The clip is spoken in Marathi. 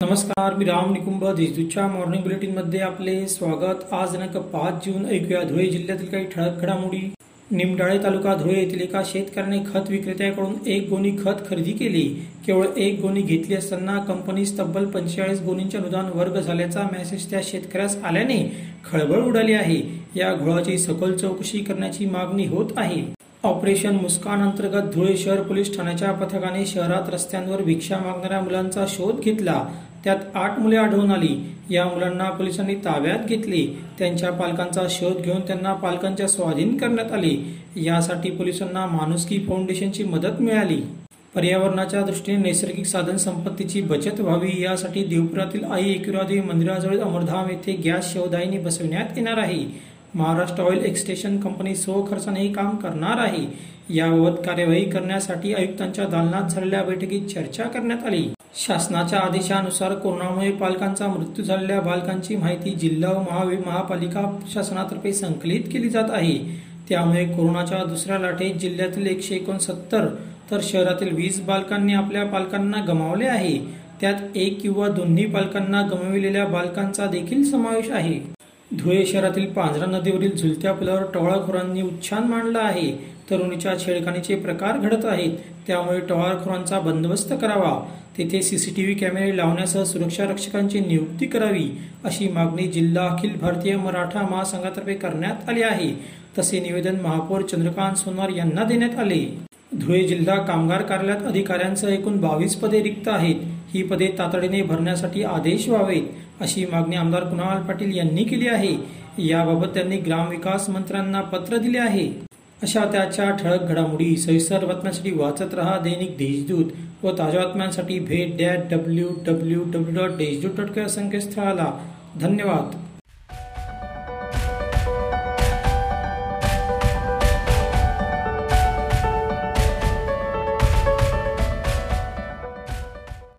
नमस्कार मी राम निकुंभ देशदूतच्या मॉर्निंग बुलेटिनमध्ये आपले स्वागत. आज दिनांक पाच जून ऐकूया धुळे जिल्ह्यातील काही ठळक घडामोडी. निमडाळे तालुका धुळे येथील एका शेतकऱ्याने खत विक्रेत्याकडून एक गोणी खत खरेदी केली. केवळ एक गोणी घेतली असताना कंपनीस तब्बल पंचेचाळीस गोणींचे अनुदान वर्ग झाल्याचा मेसेज त्या शेतकऱ्यास आल्याने खळबळ उडाली आहे. या घोळाची सखोल चौकशी करण्याची मागणी होत आहे. ऑपरेशन मुस्कान अंतर्गत धुळे शहर पोलीस ठाण्याच्या पथकाने शहरात रस्त्यांवर भिक्षा मागणाऱ्या मुलांचा शोध घेतला. त्यात आठ मुले आढळून आली. या मुलांना पोलिसांनी ताब्यात घेतले. त्यांच्या पालकांचा शोध घेऊन त्यांना पालकांच्या स्वाधीन करण्यात आले. यासाठी पोलिसांना माणुसकी फाउंडेशनची मदत मिळाली. पर्यावरणाच्या दृष्टीने नैसर्गिक साधन संपत्तीची बचत व्हावी यासाठी देवपुरातील आई एकविरादेवी मंदिराजवळ अमरधाम येथे गॅस शवदाहिनी बसविण्यात येणार आहे. महाराष्ट्र ऑइल एक्सटेशन कंपनी सो काम करणार आहे. याबाबत कार्यवाही करण्यासाठी आयुक्तांच्या दालनात झालेल्या बैठकीत चर्चा करण्यात आली. शासनाच्या आदेशानुसार कोरोनामुळे पालकांचा मृत्यू झालेल्या बालकांची माहिती जिल्हा व महापालिका शासनातर्फे संकलित केली जात आहे. त्यामुळे कोरोनाच्या दुसऱ्या लाटेत जिल्ह्यातील एकशे एकोणसत्तर तर शहरातील वीस बालकांनी आपल्या पालकांना गमावले आहे. त्यात एक किंवा दोन्ही पालकांना गमाविलेल्या बालकांचा देखील समावेश आहे. धुळे शहरातील पांझरा नदीवरील झुलत्या पुलावर टवाळखोरांनी उच्छान मांडला आहे. तरुणीच्या छेडखानीचे प्रकार घडत आहेत. त्यामुळे टवाळखोरांचा बंदोबस्त करावा. तेथे सीसीटीव्ही कॅमेरे लावण्यासह सुरक्षा रक्षकांची नियुक्ती करावी अशी मागणी जिल्हा अखिल भारतीय मराठा महासंघातर्फे करण्यात आली आहे. तसे निवेदन महापौर चंद्रकांत सोनवार यांना देण्यात आले. धुळे जिल्हा कामगार कार्यालयात अधिकाऱ्यांसह एकूण बावीस पदे रिक्त आहेत. ही पदे तातडीने भरण्यासाठी आदेश व्हावेत अशी मागणी आमदार कुणाल पाटील यांनी केली आहे. याबाबत त्यांनी ग्रामविकास मंत्र्यांना पत्र दिले आहे. अशा त्याच्या ठळक घडामोडी सविस्तर बातम्यांसाठी वाचत रहा दैनिक देशदूत व ताज्या बातम्यांसाठी भेट that W W W dot Deshdoot dot संकेतस्थळाला धन्यवाद.